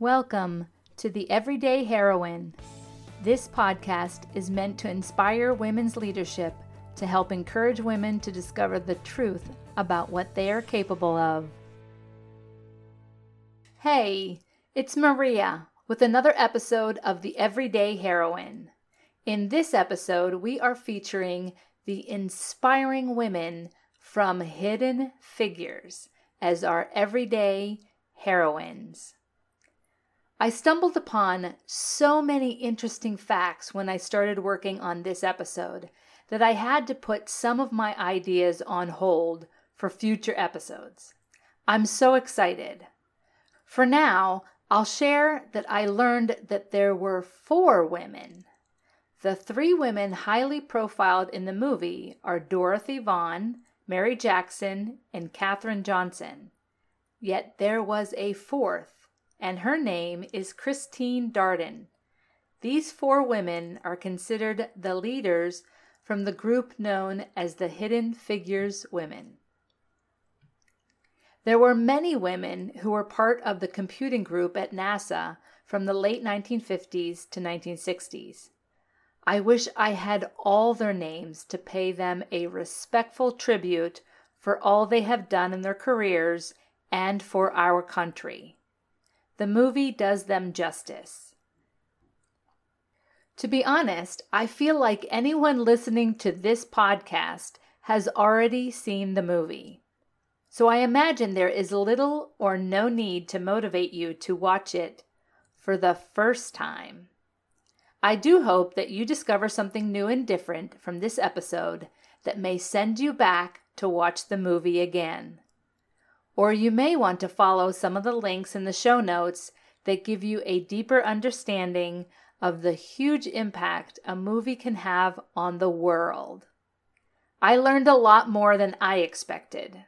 Welcome to the Everyday Heroine. This podcast is meant to inspire women's leadership to help encourage women to discover the truth about what they are capable of. Hey, it's Maria with another episode of the Everyday Heroine. In this episode, we are featuring the inspiring women from Hidden Figures as our everyday heroines. I stumbled upon so many interesting facts when I started working on this episode that I had to put some of my ideas on hold for future episodes. I'm so excited. For now, I'll share that I learned that there were four women. The three women highly profiled in the movie are Dorothy Vaughan, Mary Jackson, and Katherine Johnson. Yet there was a fourth, and her name is Christine Darden. These four women are considered the leaders from the group known as the Hidden Figures Women. There were many women who were part of the computing group at NASA from the late 1950s to 1960s. I wish I had all their names to pay them a respectful tribute for all they have done in their careers and for our country. The movie does them justice. To be honest, I feel like anyone listening to this podcast has already seen the movie. So I imagine there is little or no need to motivate you to watch it for the first time. I do hope that you discover something new and different from this episode that may send you back to watch the movie again. Or you may want to follow some of the links in the show notes that give you a deeper understanding of the huge impact a movie can have on the world. I learned a lot more than I expected.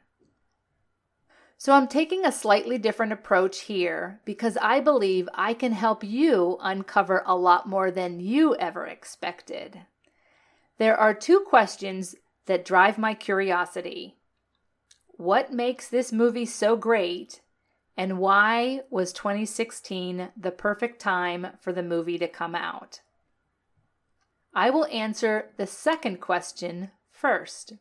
So I'm taking a slightly different approach here because I believe I can help you uncover a lot more than you ever expected. There are two questions that drive my curiosity. What makes this movie so great? And why was 2016 the perfect time for the movie to come out? I will answer the second question first.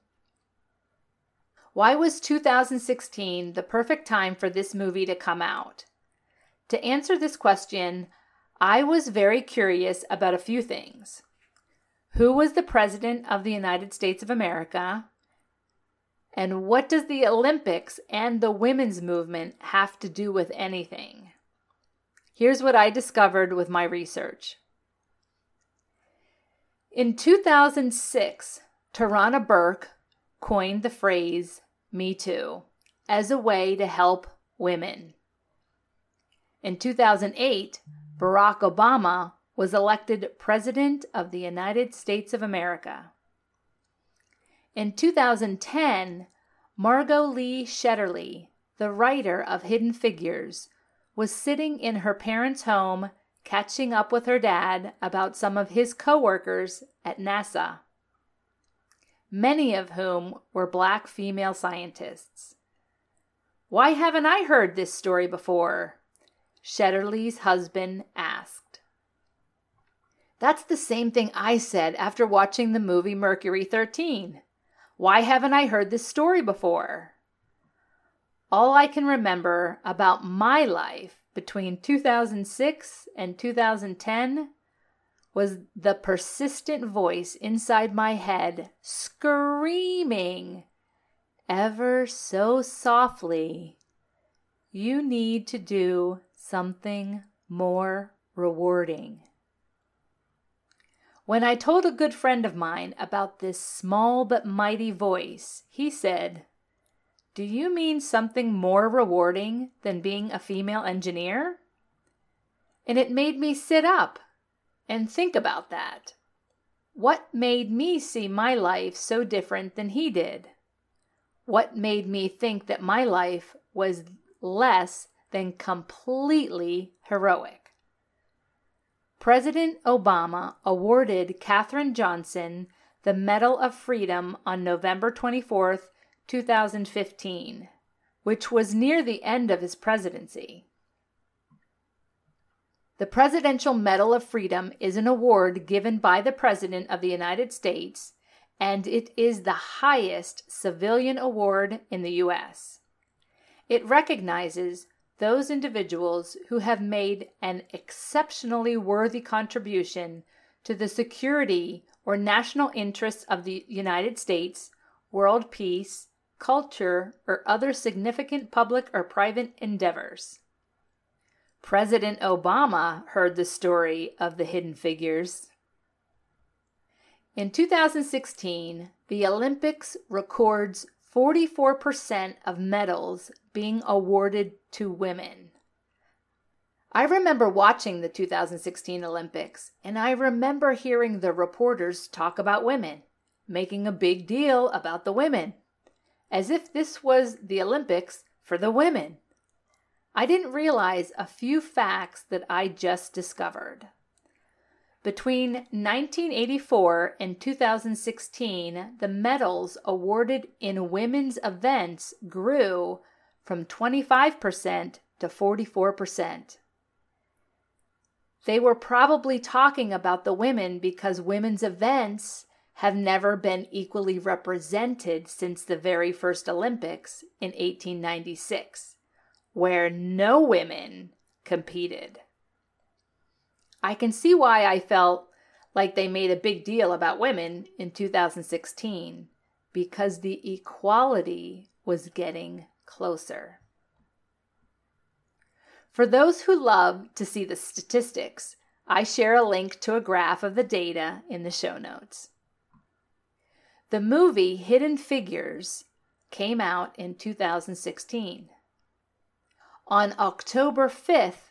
Why was 2016 the perfect time for this movie to come out? To answer this question, I was very curious about a few things. Who was the President of the United States of America? And what does the Olympics and the women's movement have to do with anything? Here's what I discovered with my research. In 2006, Tarana Burke coined the phrase Me Too as a way to help women. In 2008, Barack Obama was elected President of the United States of America. In 2010, Margot Lee Shetterly, the writer of Hidden Figures, was sitting in her parents' home catching up with her dad about some of his coworkers at NASA many of whom were black female scientists. Why haven't I heard this story before? Shetterly's husband asked. That's the same thing I said after watching the movie Mercury 13. Why haven't I heard this story before? All I can remember about my life between 2006 and 2010 was the persistent voice inside my head screaming ever so softly, You need to do something more rewarding. When I told a good friend of mine about this small but mighty voice, he said, Do you mean something more rewarding than being a female engineer? And it made me sit up and think about that. What made me see my life so different than he did? What made me think that my life was less than completely heroic? President Obama awarded Katherine Johnson the Medal of Freedom on November 24, 2015, which was near the end of his presidency. The Presidential Medal of Freedom is an award given by the President of the United States, and it is the highest civilian award in the U.S. It recognizes those individuals who have made an exceptionally worthy contribution to the security or national interests of the United States, world peace, culture, or other significant public or private endeavors. President Obama heard the story of the hidden figures. In 2016, the Olympics records 44% of medals being awarded to women. I remember watching the 2016 Olympics, and I remember hearing the reporters talk about women, making a big deal about the women, as if this was the Olympics for the women. I didn't realize a few facts that I just discovered. Between 1984 and 2016, the medals awarded in women's events grew from 25% to 44%. They were probably talking about the women because women's events have never been equally represented since the very first Olympics in 1896, where no women competed. I can see why I felt like they made a big deal about women in 2016 because the equality was getting closer. For those who love to see the statistics, I share a link to a graph of the data in the show notes. The movie Hidden Figures came out in 2016. On October 5th,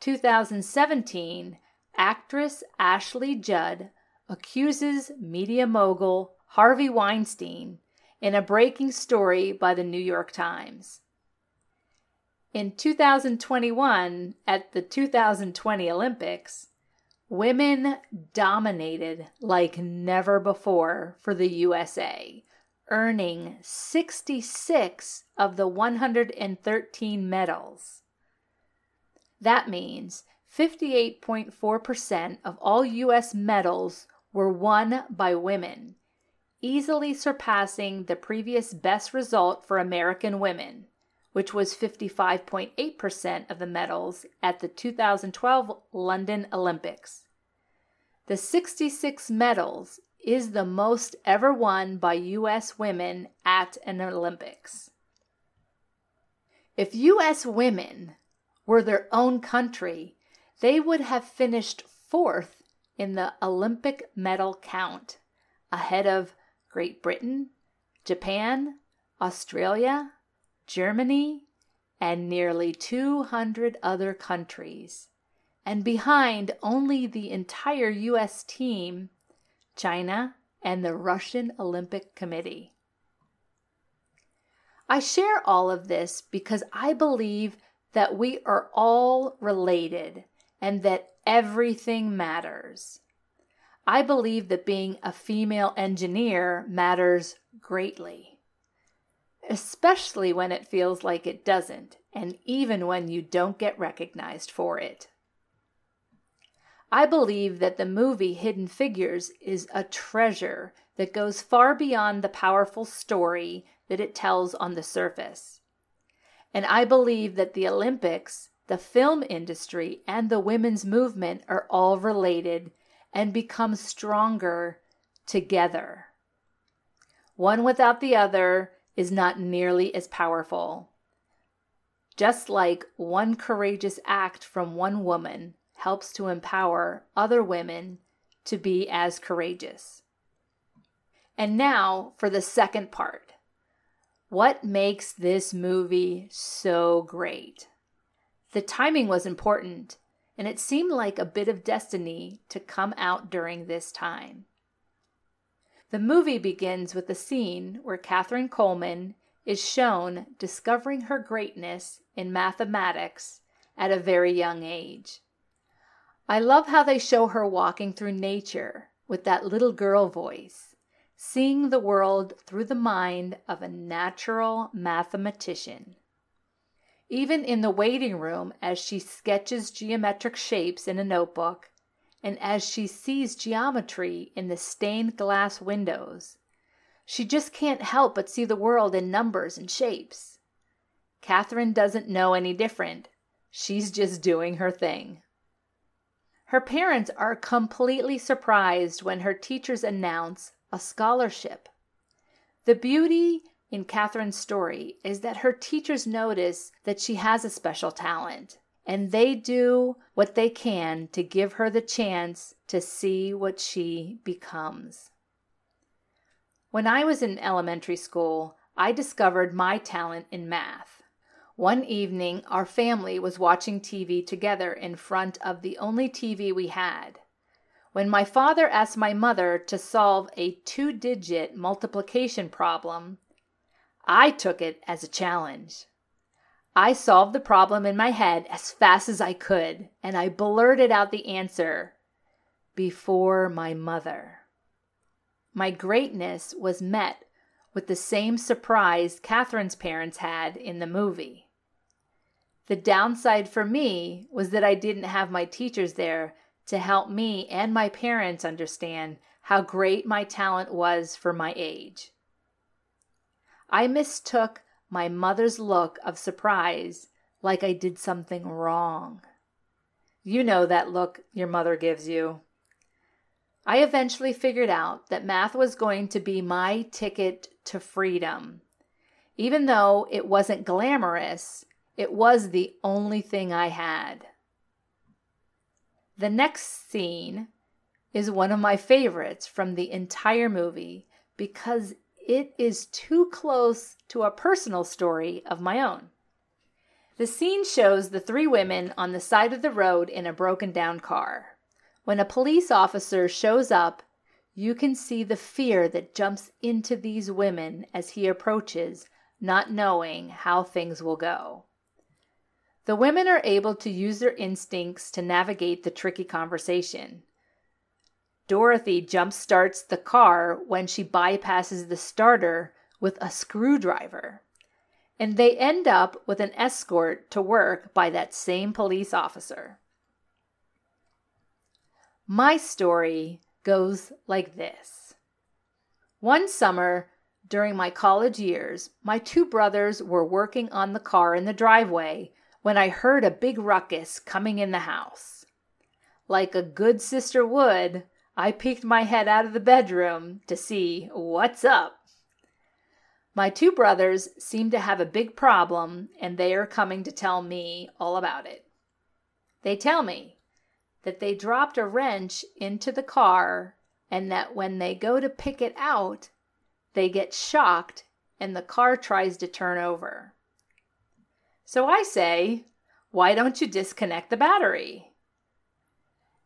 2017, actress Ashley Judd accuses media mogul Harvey Weinstein in a breaking story by the New York Times. In 2021, at the 2020 Olympics, women dominated like never before for the USA, earning 66 of the 113 medals. That means 58.4% of all U.S. medals were won by women, easily surpassing the previous best result for American women which was 55.8% of the medals at the 2012 London Olympics. The 66 medals is the most ever won by U.S. women at an Olympics. If U.S. women were their own country, they would have finished fourth in the Olympic medal count, ahead of Great Britain, Japan, Australia, Germany, and nearly 200 other countries, and behind only the entire U.S. team, China, and the Russian Olympic Committee. I share all of this because I believe that we are all related and that everything matters. I believe that being a female engineer matters greatly especially when it feels like it doesn't, and even when you don't get recognized for it. I believe that the movie Hidden Figures is a treasure that goes far beyond the powerful story that it tells on the surface. And I believe that the Olympics, the film industry, and the women's movement are all related and become stronger together. One without the other is not nearly as powerful. Just like one courageous act from one woman helps to empower other women to be as courageous. And now for the second part. What makes this movie so great? The timing was important, and it seemed like a bit of destiny to come out during this time. The movie begins with a scene where Katherine Coleman is shown discovering her greatness in mathematics at a very young age. I love how they show her walking through nature with that little girl voice, seeing the world through the mind of a natural mathematician. Even in the waiting room as she sketches geometric shapes in a notebook, and as she sees geometry in the stained glass windows. She just can't help but see the world in numbers and shapes. Katherine doesn't know any different. She's just doing her thing. Her parents are completely surprised when her teachers announce a scholarship. The beauty in Katherine's story is that her teachers notice that she has a special talent, and they do what they can to give her the chance to see what she becomes. When I was in elementary school, I discovered my talent in math. One evening, our family was watching TV together in front of the only TV we had. When my father asked my mother to solve a two digit multiplication problem, I took it as a challenge. I solved the problem in my head as fast as I could, and I blurted out the answer before my mother. My greatness was met with the same surprise Katherine's parents had in the movie. The downside for me was that I didn't have my teachers there to help me and my parents understand how great my talent was for my age. I mistook my mother's look of surprise like I did something wrong. You know that look your mother gives you. I eventually figured out that math was going to be my ticket to freedom. Even though it wasn't glamorous, it was the only thing I had. The next scene is one of my favorites from the entire movie because it is too close to a personal story of my own. The scene shows the three women on the side of the road in a broken down car. When a police officer shows up, you can see the fear that jumps into these women as he approaches, not knowing how things will go. The women are able to use their instincts to navigate the tricky conversation. Dorothy jumpstarts the car when she bypasses the starter with a screwdriver. And they end up with an escort to work by that same police officer. My story goes like this One summer during my college years, my two brothers were working on the car in the driveway when I heard a big ruckus coming in the house. Like a good sister would, I peeked my head out of the bedroom to see what's up. My two brothers seem to have a big problem, and they are coming to tell me all about it. They tell me that they dropped a wrench into the car and that when they go to pick it out, they get shocked and the car tries to turn over. So I say, why don't you disconnect the battery?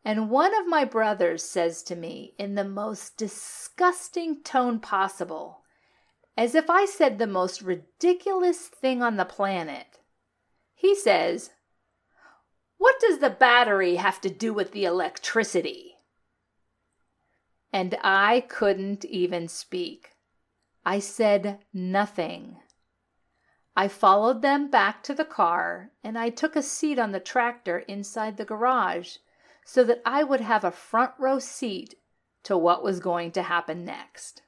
And one of my brothers says to me in the most disgusting tone possible, as if I said the most ridiculous thing on the planet. He says, What does the battery have to do with the electricity? And I couldn't even speak. I said nothing. I followed them back to the car and I took a seat on the tractor inside the garage so that I would have a front row seat to what was going to happen next.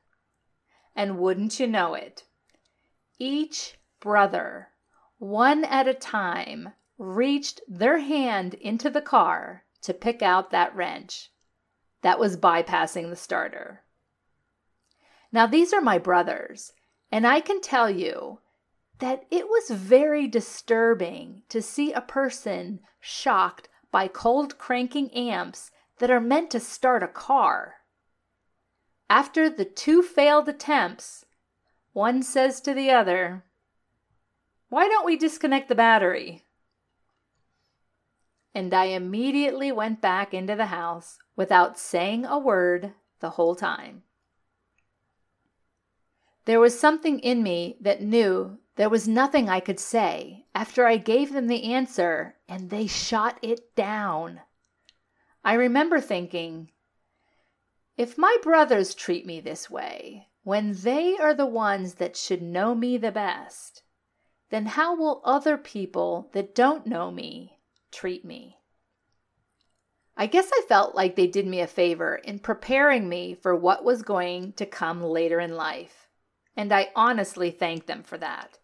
And wouldn't you know it, each brother, one at a time, reached their hand into the car to pick out that wrench that was bypassing the starter. Now, these are my brothers, and I can tell you that it was very disturbing to see a person shocked by cold cranking amps that are meant to start a car. After the two failed attempts, one says to the other, Why don't we disconnect the battery? And I immediately went back into the house without saying a word the whole time. There was something in me that knew there was nothing I could say after I gave them the answer and they shot it down. I remember thinking, if my brothers treat me this way, when they are the ones that should know me the best, then how will other people that don't know me treat me? I guess I felt like they did me a favor in preparing me for what was going to come later in life, and I honestly thank them for that.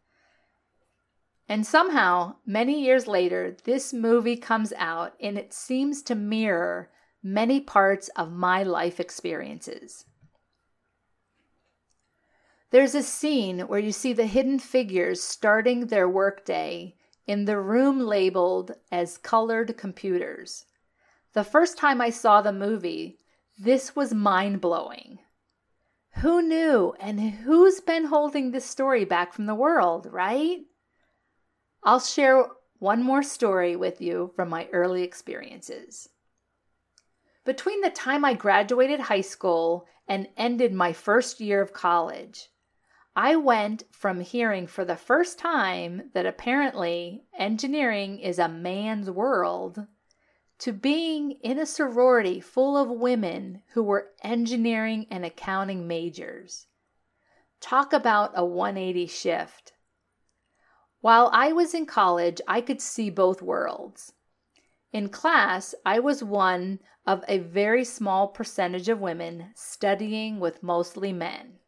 And somehow, many years later, this movie comes out and it seems to mirror many parts of my life experiences. There's a scene where you see the hidden figures starting their workday in the room labeled as colored computers. The first time I saw the movie, this was mind blowing. Who knew and who's been holding this story back from the world, right? I'll share one more story with you from my early experiences. Between the time I graduated high school and ended my first year of college, I went from hearing for the first time that apparently engineering is a man's world to being in a sorority full of women who were engineering and accounting majors. Talk about a 180 shift. While I was in college, I could see both worlds. In class, I was one of a very small percentage of women studying with mostly men.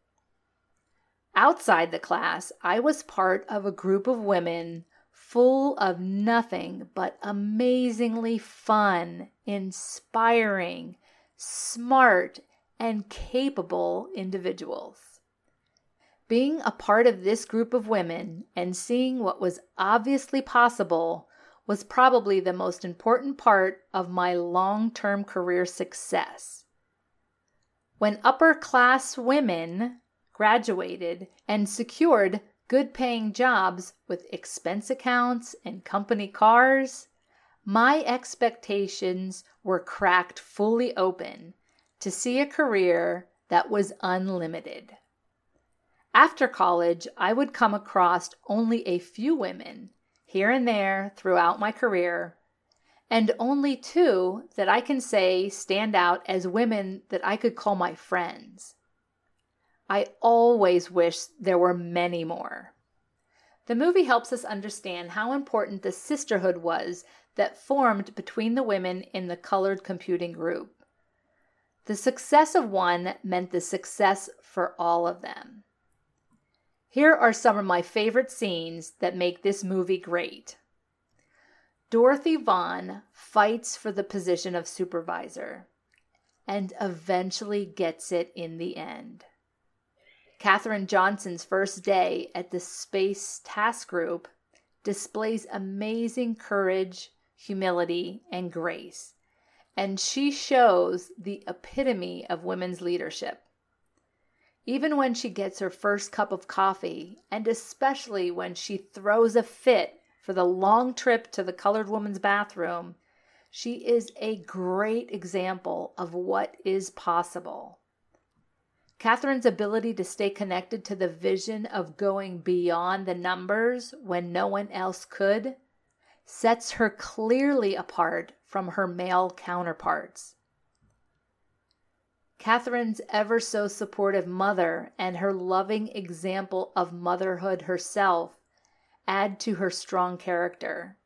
Outside the class, I was part of a group of women full of nothing but amazingly fun, inspiring, smart, and capable individuals. Being a part of this group of women and seeing what was obviously possible was probably the most important part of my long term career success. When upper class women graduated, and secured good paying jobs with expense accounts and company cars, my expectations were cracked fully open to see a career that was unlimited. After college, I would come across only a few women here and there throughout my career, and only two that I can say stand out as women that I could call my friends. I always wish there were many more. The movie helps us understand how important the sisterhood was that formed between the women in the colored computing group. The success of one meant the success for all of them. Here are some of my favorite scenes that make this movie great. Dorothy Vaughan fights for the position of supervisor and eventually gets it in the end. Katherine Johnson's first day at the Space Task Group displays amazing courage, humility, and grace, and she shows the epitome of women's leadership. Even when she gets her first cup of coffee, and especially when she throws a fit for the long trip to the colored woman's bathroom, she is a great example of what is possible. Katherine's ability to stay connected to the vision of going beyond the numbers when no one else could sets her clearly apart from her male counterparts. Katherine's ever so supportive mother and her loving example of motherhood herself add to her strong character.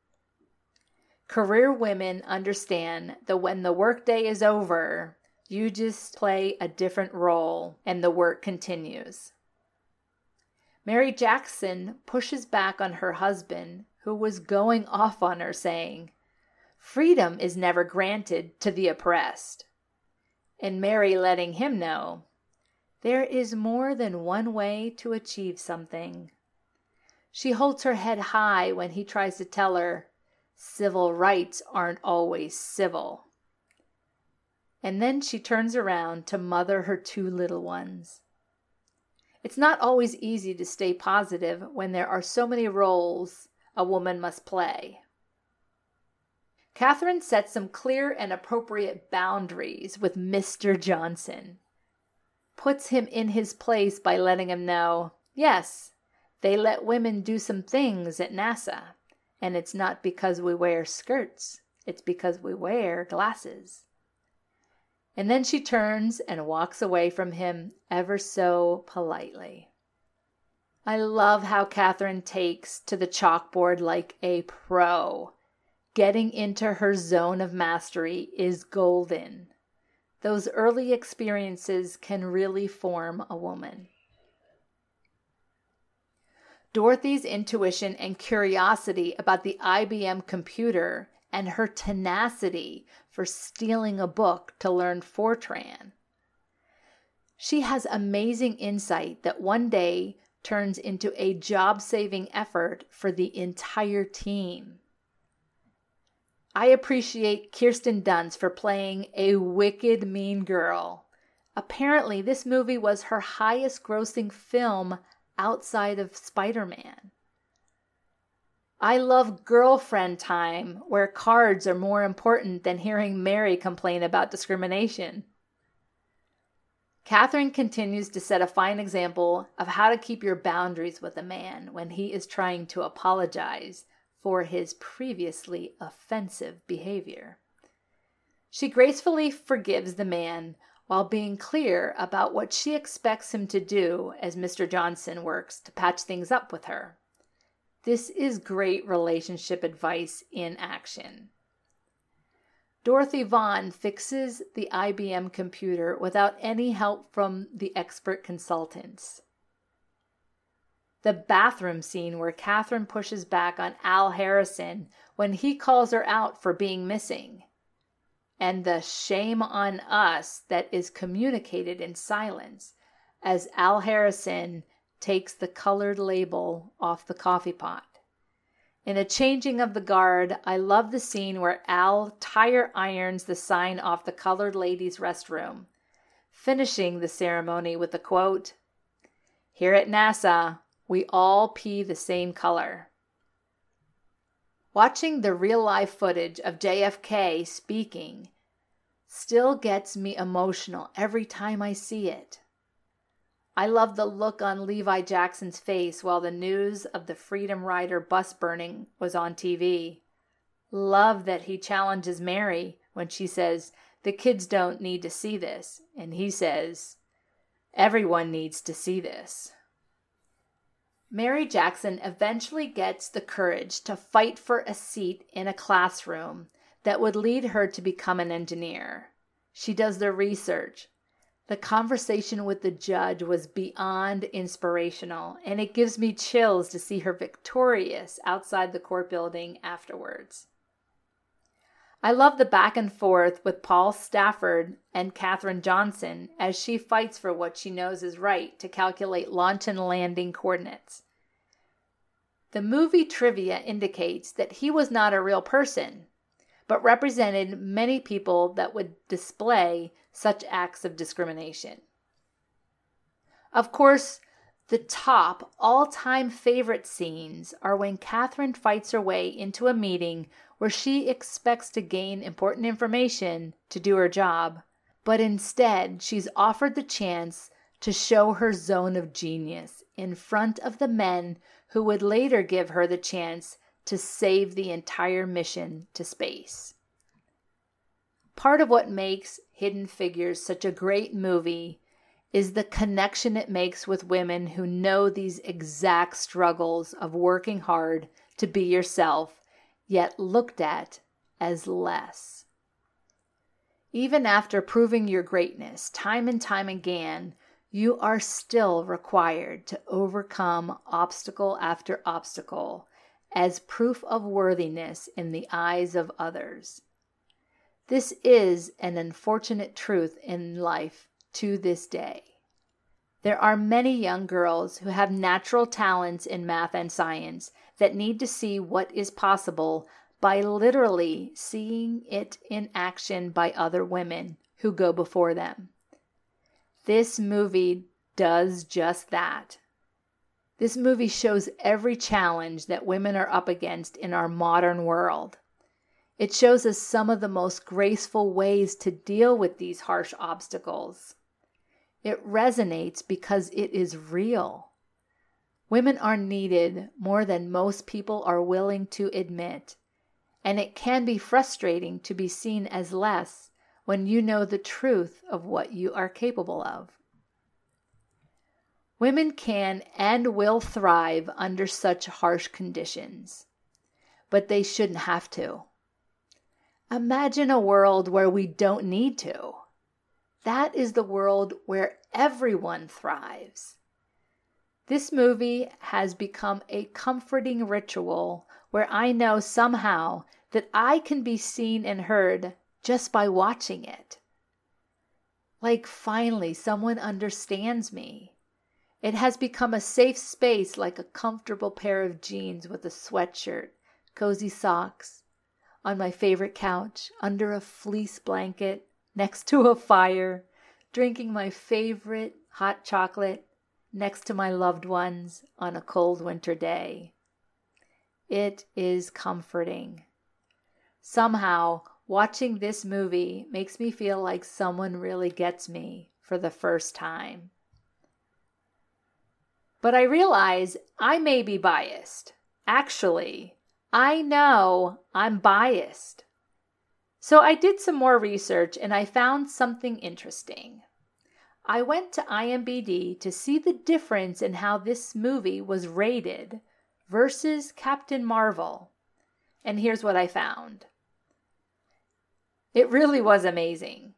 Career women understand that when the workday is over, you just play a different role and the work continues. Mary Jackson pushes back on her husband, who was going off on her, saying, Freedom is never granted to the oppressed. And Mary letting him know, There is more than one way to achieve something. She holds her head high when he tries to tell her, Civil rights aren't always civil and then she turns around to mother her two little ones. It's not always easy to stay positive when there are so many roles a woman must play. Katherine sets some clear and appropriate boundaries with Mr. Johnson, puts him in his place by letting him know yes, they let women do some things at NASA, and it's not because we wear skirts, it's because we wear glasses. And then she turns and walks away from him ever so politely. I love how Katherine takes to the chalkboard like a pro. Getting into her zone of mastery is golden. Those early experiences can really form a woman. Dorothy's intuition and curiosity about the IBM computer and her tenacity for stealing a book to learn Fortran. She has amazing insight that one day turns into a job saving effort for the entire team. I appreciate Kirsten Dunst for playing a wicked mean girl. Apparently, this movie was her highest grossing film outside of Spider Man. I love girlfriend time where cards are more important than hearing Mary complain about discrimination. Katherine continues to set a fine example of how to keep your boundaries with a man when he is trying to apologize for his previously offensive behavior. She gracefully forgives the man while being clear about what she expects him to do as Mr. Johnson works to patch things up with her. This is great relationship advice in action. Dorothy Vaughan fixes the IBM computer without any help from the expert consultants. The bathroom scene where Katherine pushes back on Al Harrison when he calls her out for being missing, and the shame on us that is communicated in silence as Al Harrison takes the colored label off the coffee pot. In a changing of the guard, I love the scene where Al tire irons the sign off the colored ladies' restroom, finishing the ceremony with the quote Here at NASA, we all pee the same color. Watching the real life footage of JFK speaking still gets me emotional every time I see it. I love the look on Levi Jackson's face while the news of the Freedom Rider bus burning was on TV. Love that he challenges Mary when she says, The kids don't need to see this. And he says, Everyone needs to see this. Mary Jackson eventually gets the courage to fight for a seat in a classroom that would lead her to become an engineer. She does the research, the conversation with the judge was beyond inspirational, and it gives me chills to see her victorious outside the court building afterwards. I love the back and forth with Paul Stafford and Katherine Johnson as she fights for what she knows is right to calculate launch and landing coordinates. The movie trivia indicates that he was not a real person, but represented many people that would display such acts of discrimination. Of course, the top all time favorite scenes are when Katherine fights her way into a meeting where she expects to gain important information to do her job, but instead she's offered the chance to show her zone of genius in front of the men who would later give her the chance to save the entire mission to space. Part of what makes Hidden Figures such a great movie is the connection it makes with women who know these exact struggles of working hard to be yourself, yet looked at as less. Even after proving your greatness time and time again, you are still required to overcome obstacle after obstacle as proof of worthiness in the eyes of others. This is an unfortunate truth in life to this day. There are many young girls who have natural talents in math and science that need to see what is possible by literally seeing it in action by other women who go before them. This movie does just that. This movie shows every challenge that women are up against in our modern world. It shows us some of the most graceful ways to deal with these harsh obstacles. It resonates because it is real. Women are needed more than most people are willing to admit, and it can be frustrating to be seen as less when you know the truth of what you are capable of. Women can and will thrive under such harsh conditions, but they shouldn't have to. Imagine a world where we don't need to. That is the world where everyone thrives. This movie has become a comforting ritual where I know somehow that I can be seen and heard just by watching it. Like finally someone understands me. It has become a safe space like a comfortable pair of jeans with a sweatshirt, cozy socks, on my favorite couch, under a fleece blanket, next to a fire, drinking my favorite hot chocolate next to my loved ones on a cold winter day. It is comforting. Somehow, watching this movie makes me feel like someone really gets me for the first time. But I realize I may be biased. Actually, I know I'm biased. So I did some more research and I found something interesting. I went to IMBD to see the difference in how this movie was rated versus Captain Marvel. And here's what I found it really was amazing.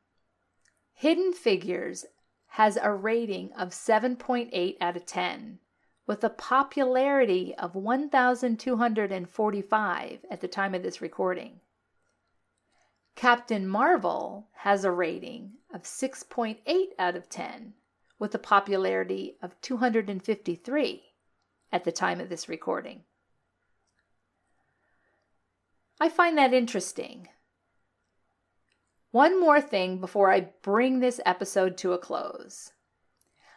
Hidden Figures has a rating of 7.8 out of 10, with a popularity of 1,245 at the time of this recording. Captain Marvel has a rating of 6.8 out of 10, with a popularity of 253 at the time of this recording. I find that interesting. One more thing before I bring this episode to a close.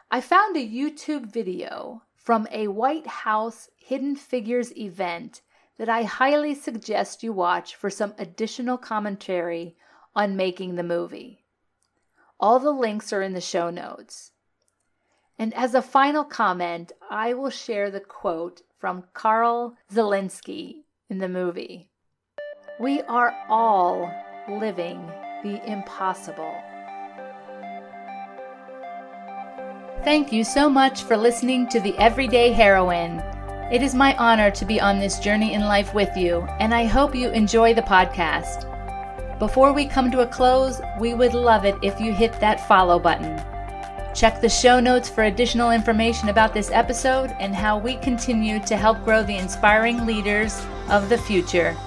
I found a YouTube video from a White House Hidden Figures event that I highly suggest you watch for some additional commentary on making the movie. All the links are in the show notes. And as a final comment, I will share the quote from Karl Zielinski in the movie We are all living the impossible. Thank you so much for listening to The Everyday Heroine. It is my honor to be on this journey in life with you, and I hope you enjoy the podcast. Before we come to a close, we would love it if you hit that follow button. Check the show notes for additional information about this episode and how we continue to help grow the inspiring leaders of the future.